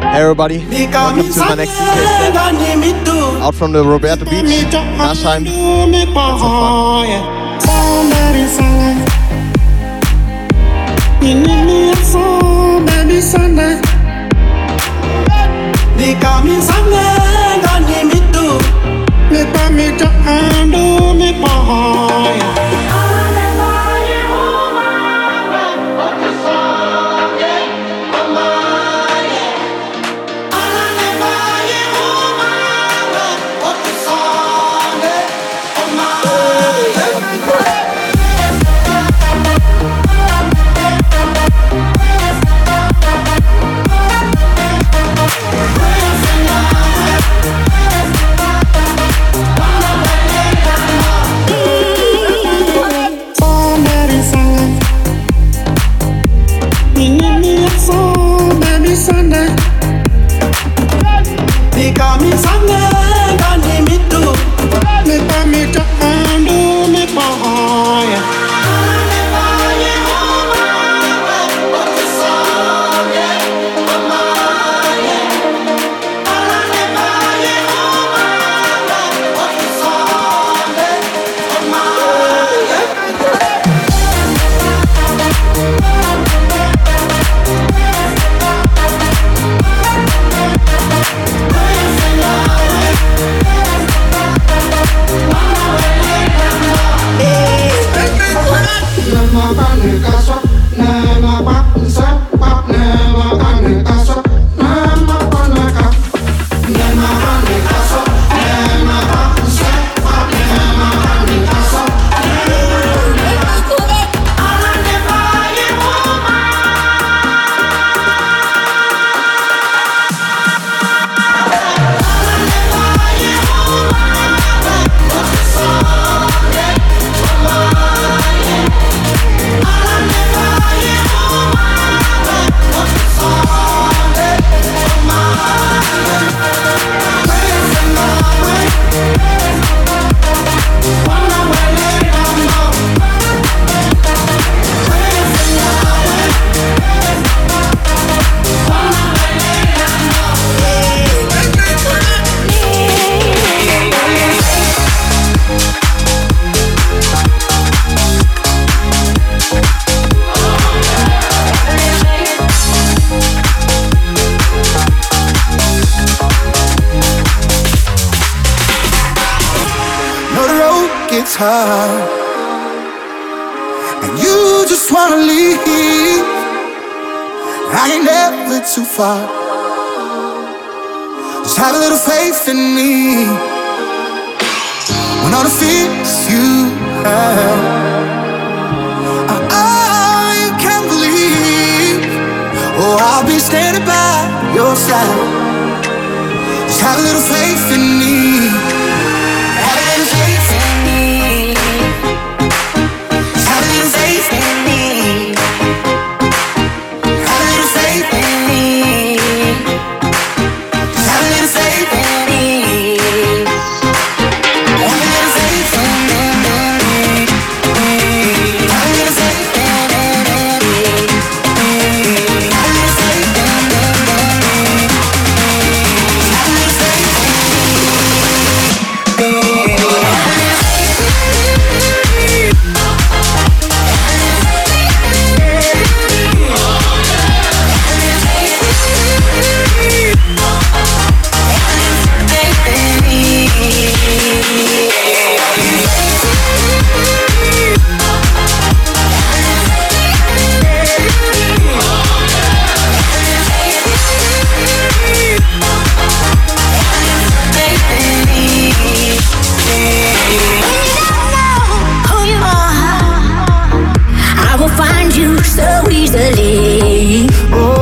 Hey everybody, welcome to my next DJ set. Out from the Roberto Beach, Nashheim. Have some fun. Little easily. Oh.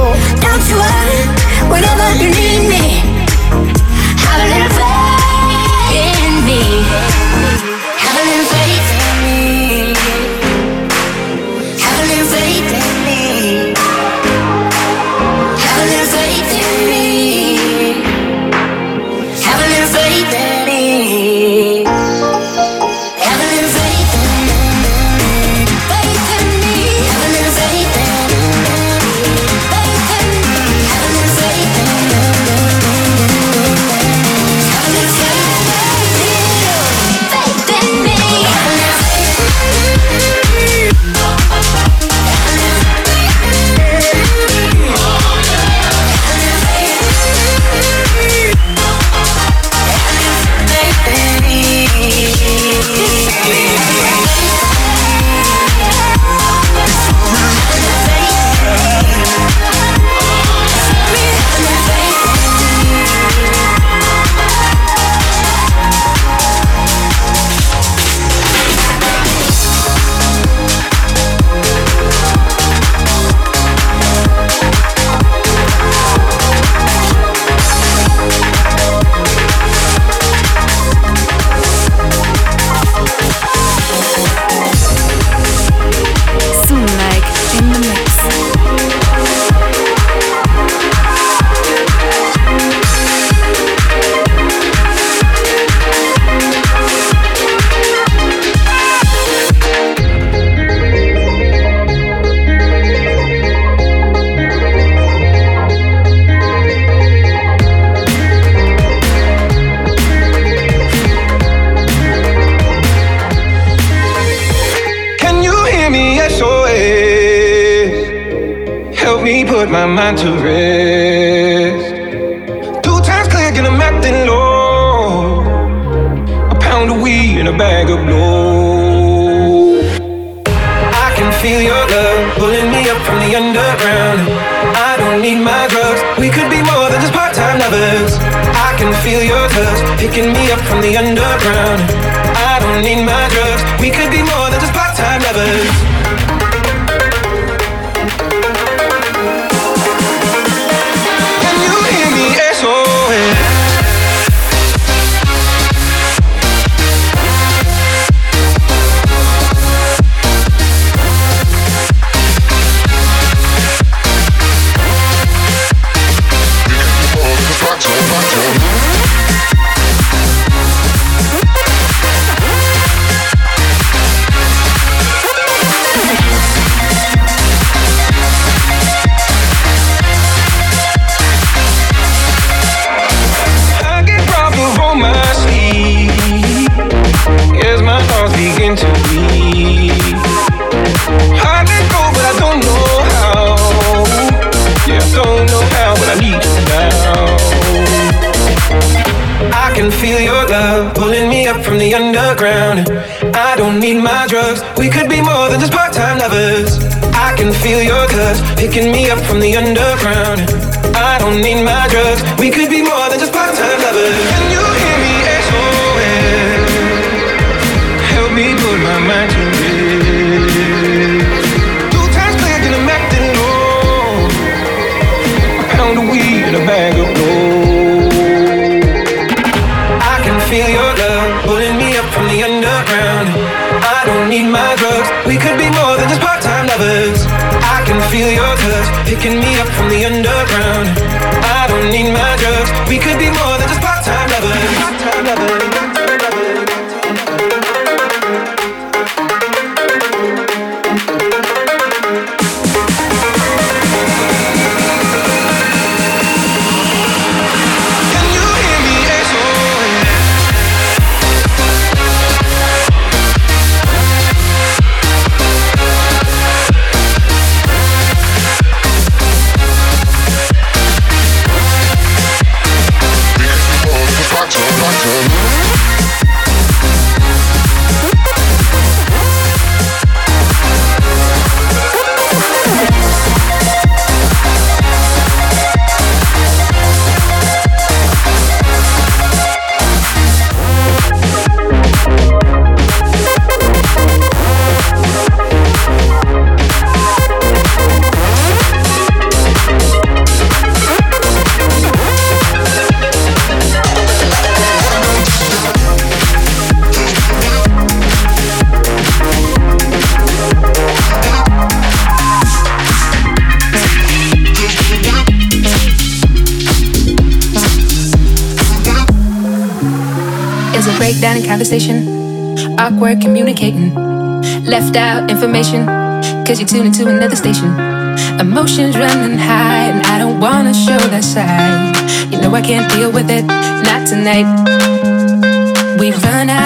Feel your love pulling me up from the underground. I don't need my drugs. We could be more than just part-time lovers. I can feel your touch picking me up from the underground. I don't need my drugs. We could be more than just part-time lovers. Picking me up from the underground. I don't need my drugs. We could be picking me up from the underground. I don't need my drugs. We could be more awkward communicating, left out information, cause you tune to another station. Emotions running high, and I don't wanna show that side. You know I can't deal with it, not tonight. We run out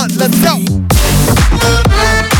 one, let's go!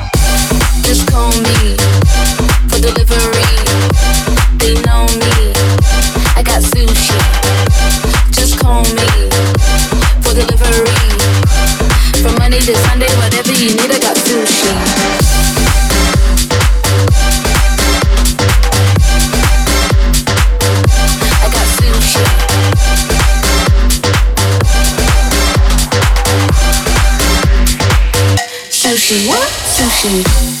Just call me for delivery. They know me. I got sushi. Just call me for delivery. From Monday to Sunday, whatever you need, I got sushi. I got sushi. Sushi, what? Sushi.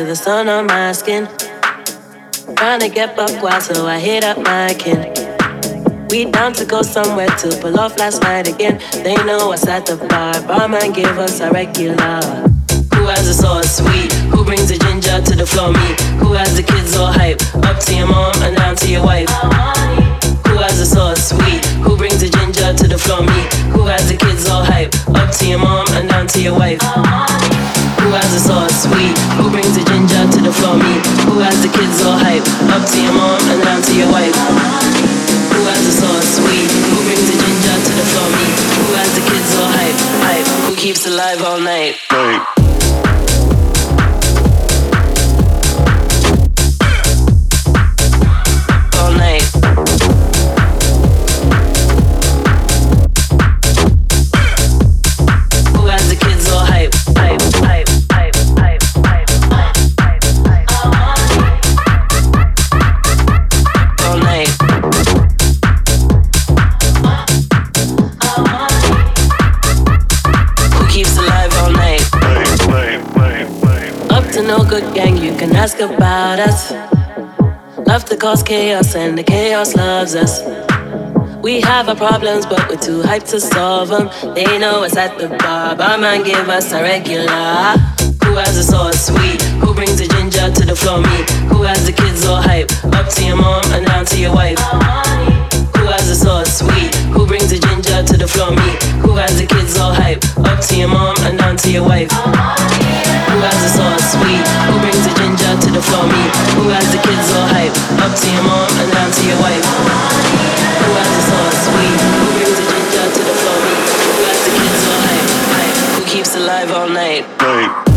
to the sun on my skin. Trying to get buck wild, so I hit up my kin. We down to go somewhere to pull off last night again. They know us at the bar. Barman give us a regular. Who has the sauce sweet? Who brings the ginger to the floor? Me. Who has the kids all hype? Up to your mom and down to your wife. Who has the sauce sweet? Who brings the ginger to the floor? Me. Who has the kids all hype? Up to your mom and down to your wife. Who has the sauce sweet? Who brings the ginger to the floor? Me. Who has the kids all hype? Up to your mom and down to your wife. Who has the sauce sweet? Who brings the ginger to the floor? Me. Who has the kids all hype? Hype. Who keeps alive all night? All us. Love to cause chaos, and the chaos loves us. We have our problems, but we're too hyped to solve them. They know us at the bar, barman give us a regular. Who has the sauce sweet? Who brings the ginger to the floor? Me. Who has the kids all hype? Up to your mom and down to your wife. The sauce sweet? Who brings the ginger to the floor? Me. Who has the kids all hype? Up to your mom and down to your wife. Who has the sauce sweet? Who brings the ginger to the floor? Me. Who has the kids all hype? Up to your mom and down to your wife. Who has the sauce sweet? Who brings the ginger to the floor? Me. Who has the kids all hype? hype? Who keeps alive all night? All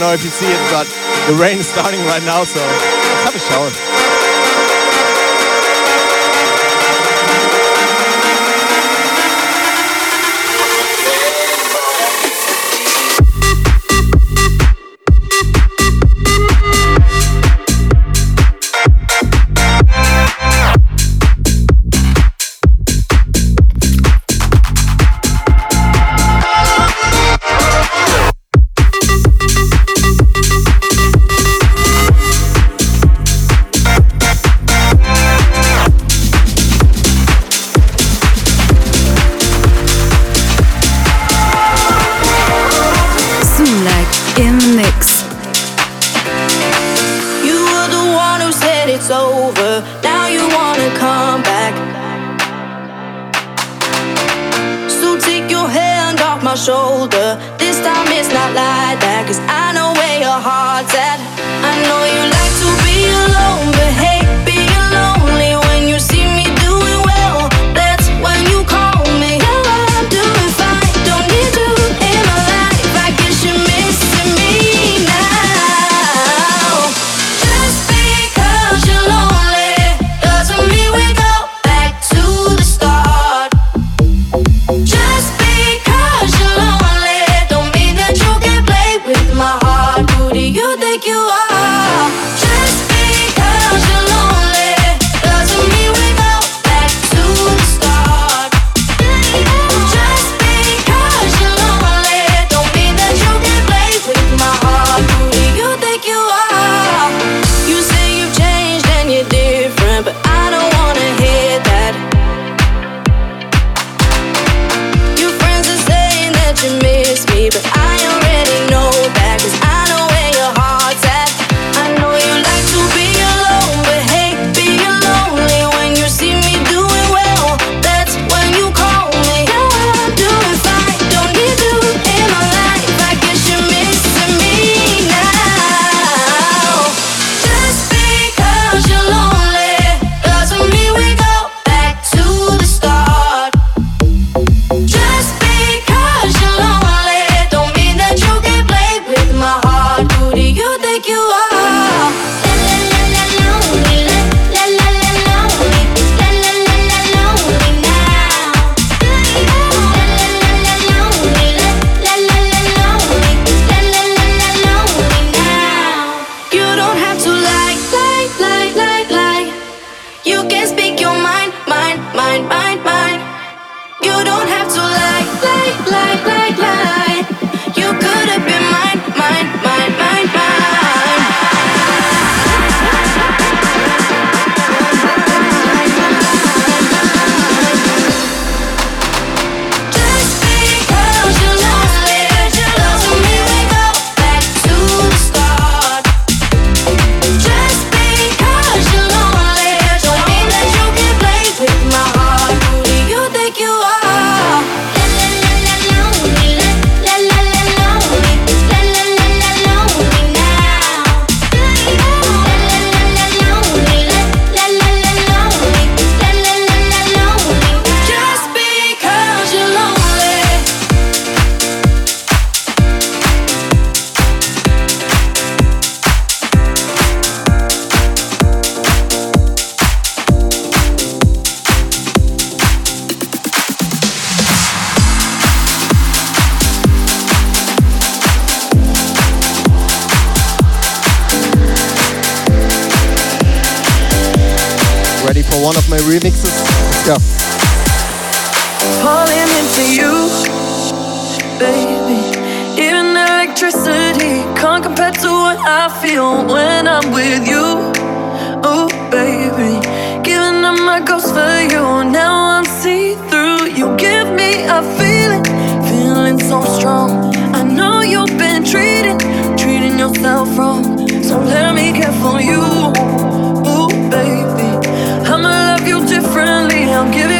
don't know if you see it, but the rain is starting right now, so let's have a shower. Baby. Even electricity can't compare to what I feel when I'm with you. Oh, baby. Giving up my ghost for you. Now I'm see through. You give me a feeling, feeling so strong. I know you've been treating, treating yourself wrong. So let me care for you. Oh, baby. I'ma love you differently. Give you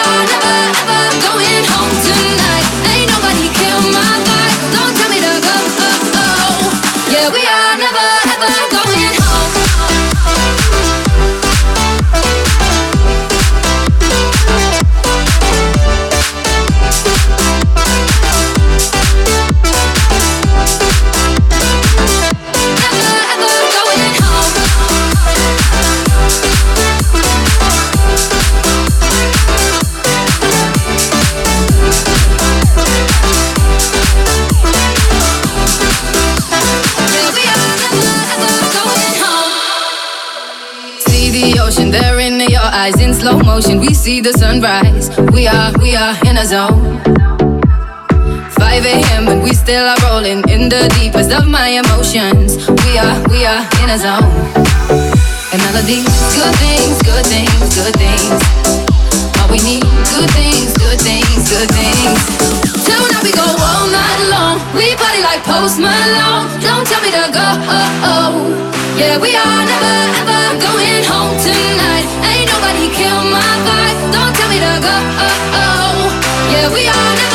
eyes in slow motion. We see the sunrise. We are, we are in a zone. 5 a.m. and we still are rolling in the deepest of my emotions. We are, we are in a zone. And all of these good things, good things, good things. All we need, good things, good things, good things. Now we go all night long. We party like Post Malone. Don't tell me to go. Yeah, we are never ever going home tonight. Kill my vibe. Don't tell me to go. Yeah, we are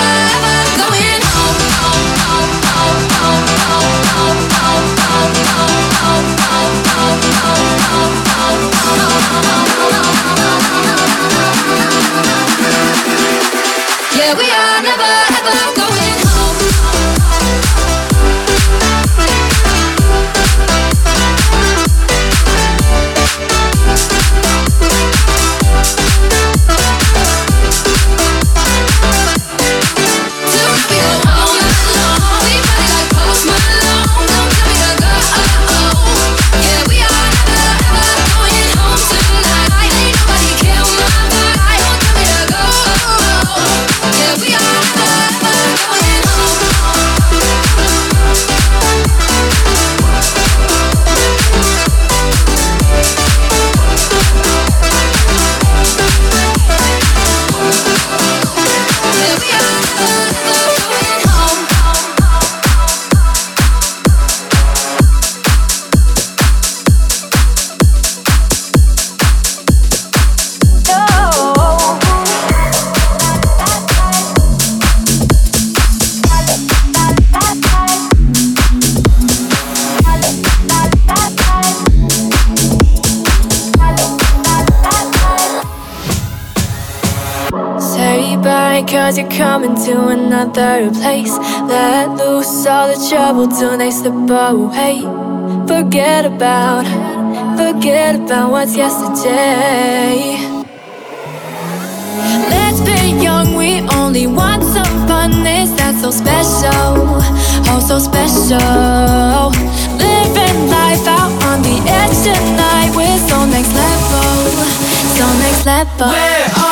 to another place. Let loose all the trouble till they slip away. Forget about, forget about what's yesterday. Let's be young, we only want some fun. Is that so special? Oh, so special. Living life out on the edge tonight. We're so next level, so next level. We're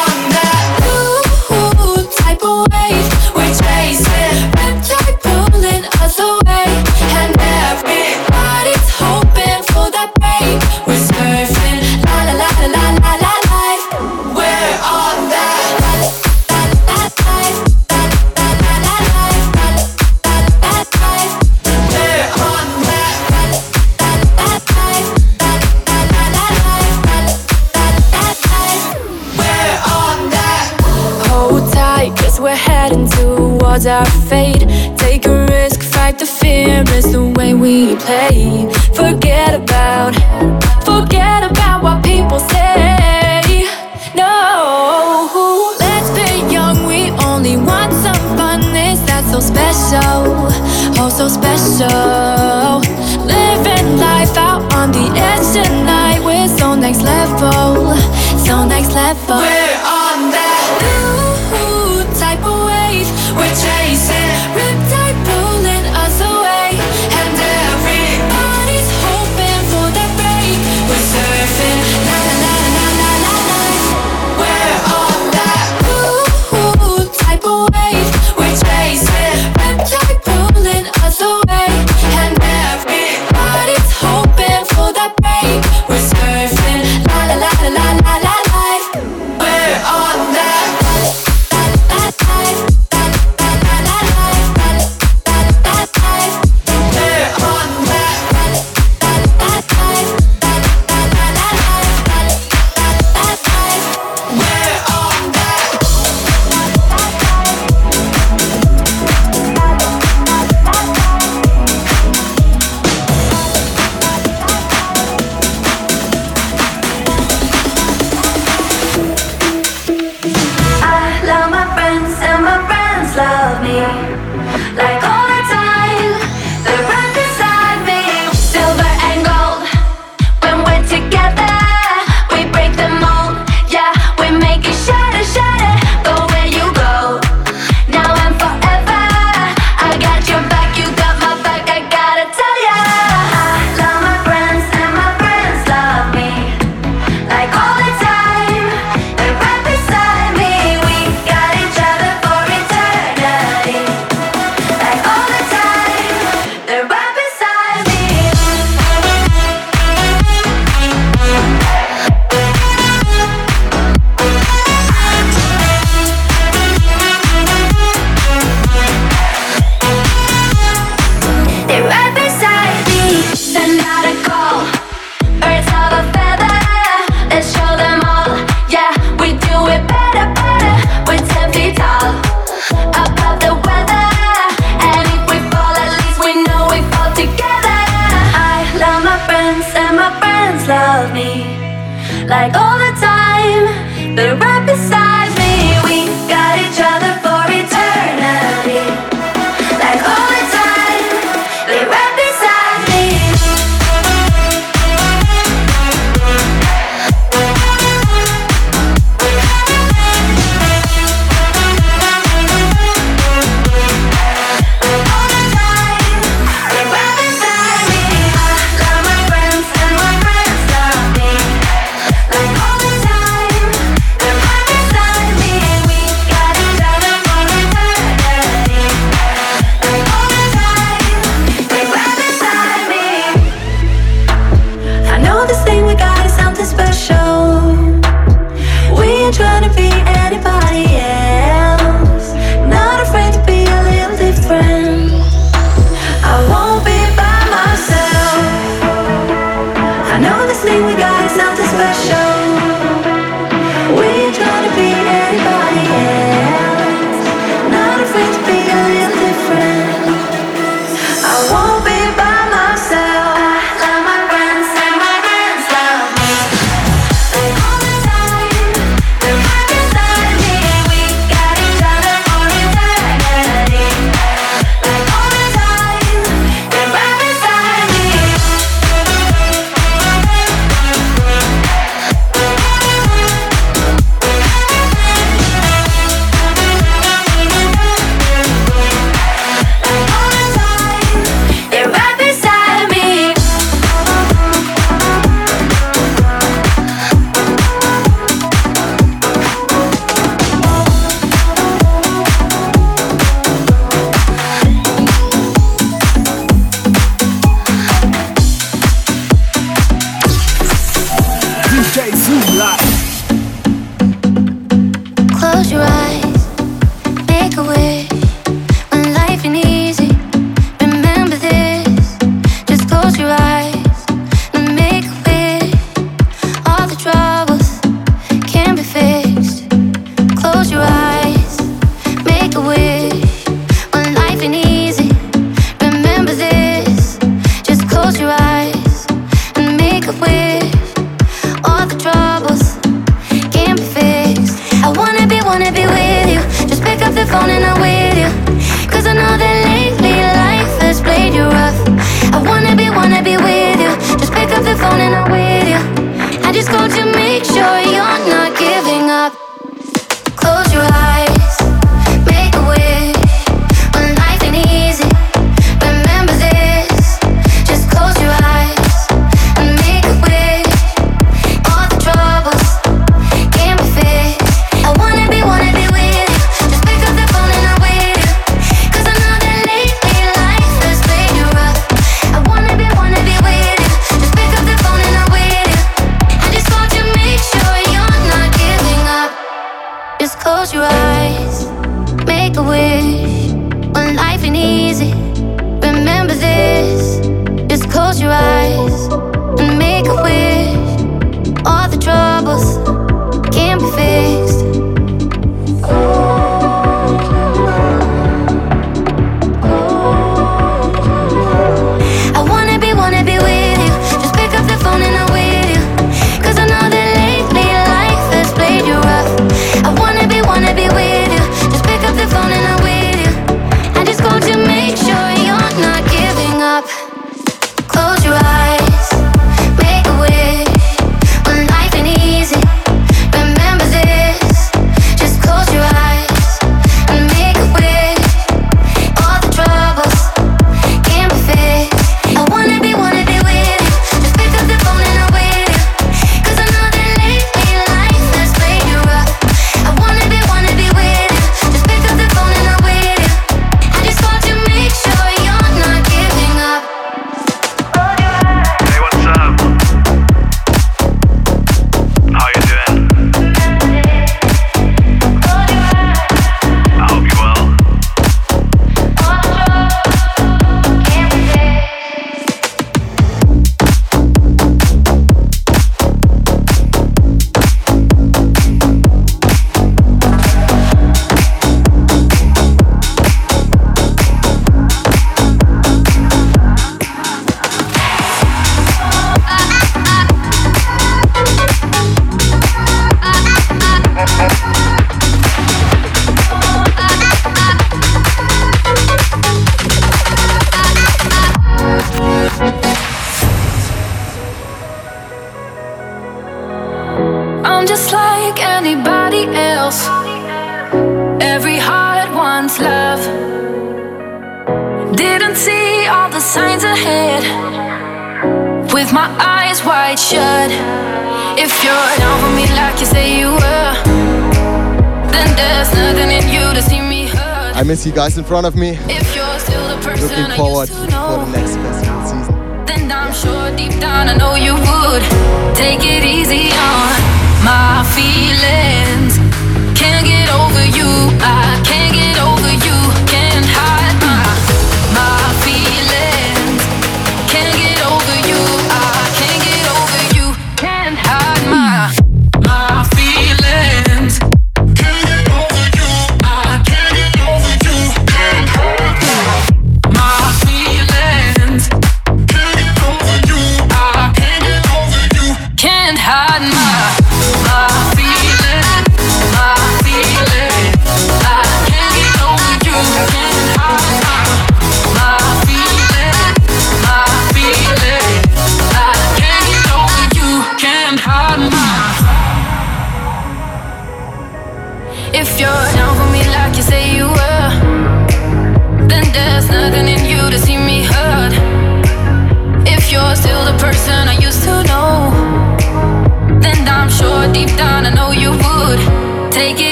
guys in front of me.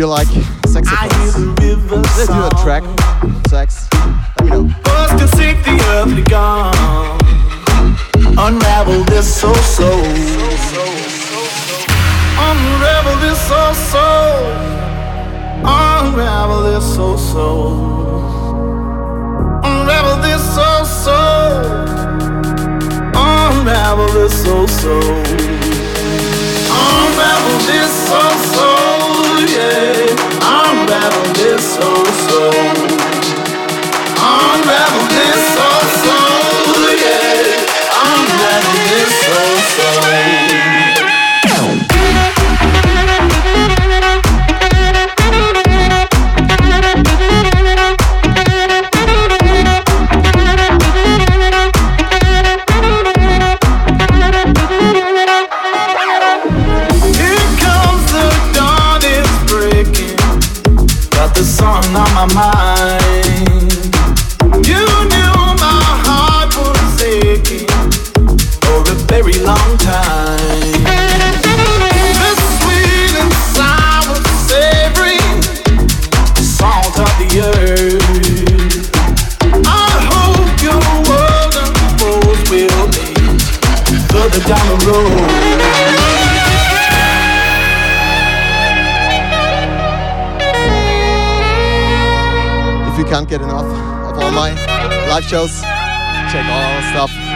You like sex let's do a track, sex. let me know. The earthly gone, unravel this soul soul. Unravel this soul soul. Unravel this soul soul. Unravel this soul. Unravel this soul. Unravel this soul. I'm battled this soul. Check all stuff.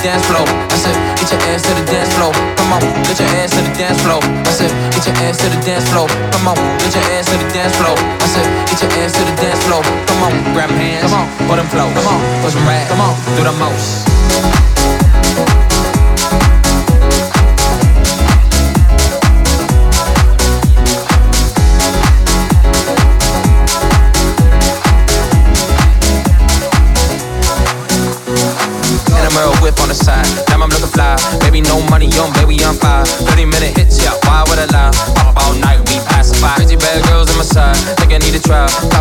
The dance floor. I said, get your ass to the dance floor. Come on, get your ass to the dance floor. I said, get your ass to the dance floor. Come on, get your ass to the dance floor. I said, get your ass to the dance floor. Come on, grab hands. Come on, put them flow. Come on, push them right. Come on, do the most.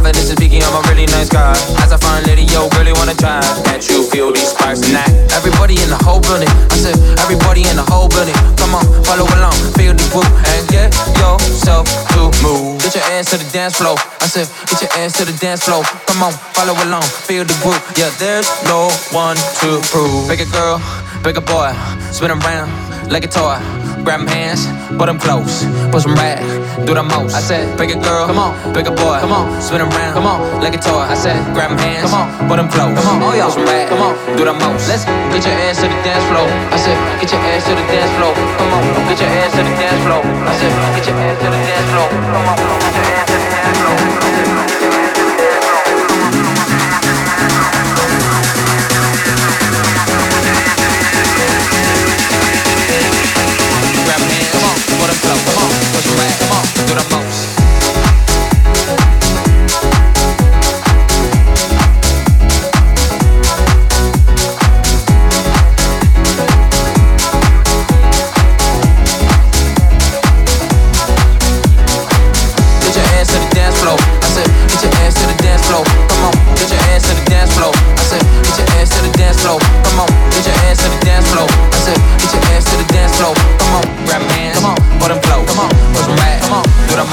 Confidence is I'm a really nice guy. As I find lady, yo, really wanna try. Can't you feel these sparks tonight? Everybody in the whole building. I said, everybody in the whole building. Come on, follow along, feel the groove, and get yourself to move. Get your ass to the dance floor. I said, get your ass to the dance floor. Come on, follow along, feel the groove. Yeah, there's no one to prove. Big a girl, big a boy, spin around like a toy. Grab hands, put 'em close, push 'em back, do the most. I said, big a girl, come on, big a boy, come on, spin around, come on, like a toy. I said, grab hands, come on, put 'em close, come on, oh yeah, 'em back, come on, do the most. Let's get your ass to the dance floor. I said, get your ass to the dance floor. Come on, get your ass to the dance floor. I said, get your ass to the dance floor. Come on, get your ass to the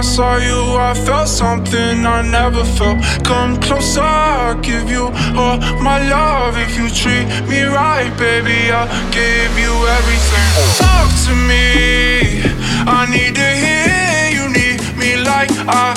I saw you, I felt something I never felt. Come closer, I'll give you all my love. If you treat me right, baby, I'll give you everything. Talk to me, I need to hear you need me like I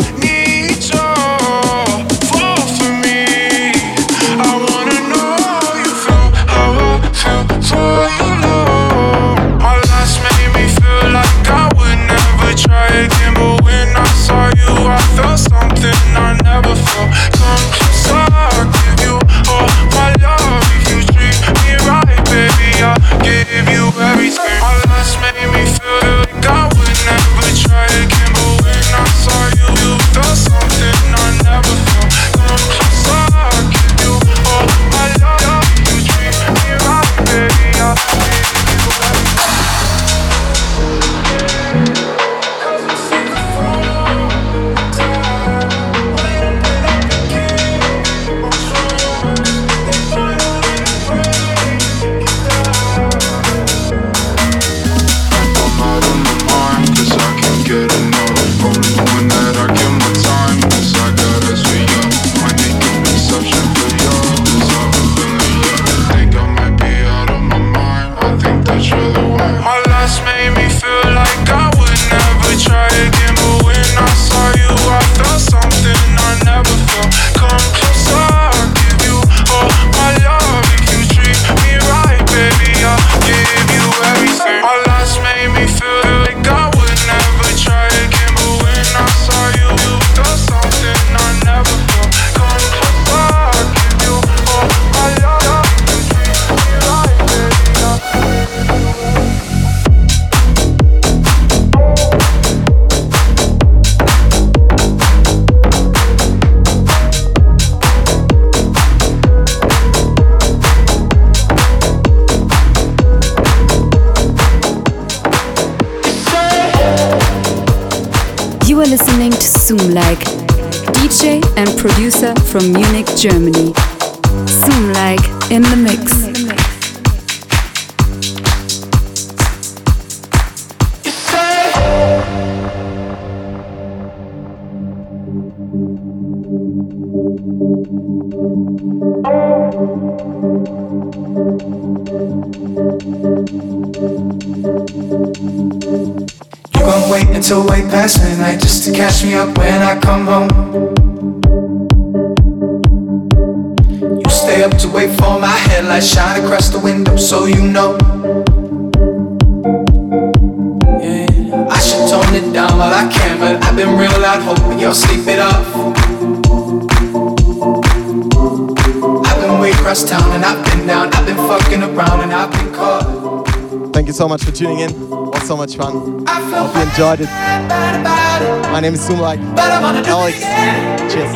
Zoom-like, DJ and producer from Munich, Germany. Zoom-like in the mix. You know. Yeah, I should tone it down while I can, but I've been real loud hoping you'll sleep it off. I've been way across town and I've been down, I've been fucking around and I've been caught. Thank you so much for tuning in. It was so much fun. I hope you enjoyed it. My name is Zoom-like. Alex. Cheers.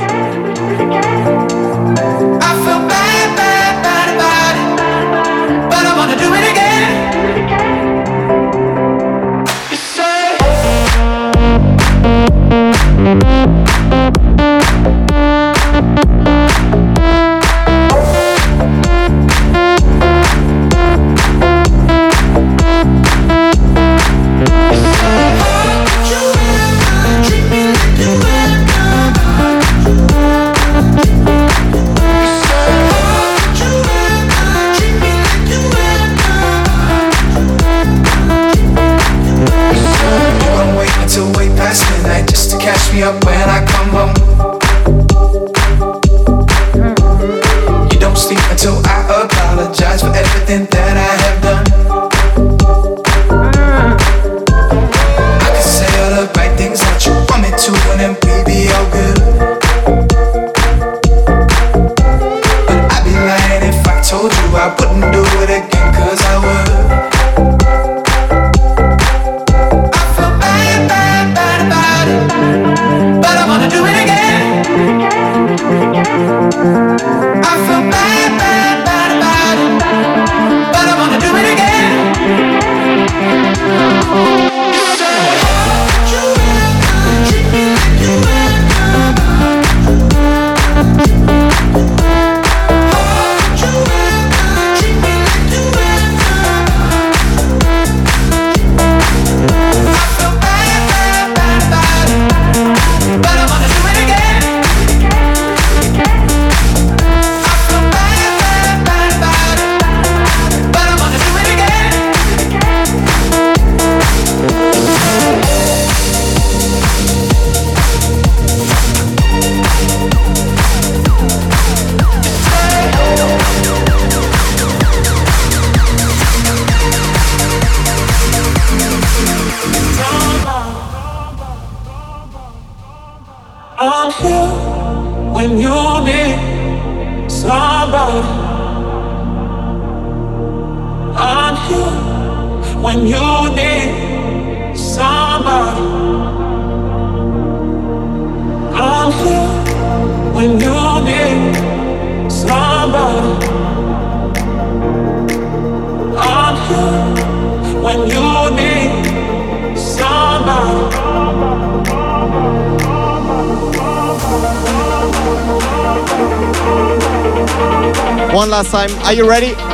You ready?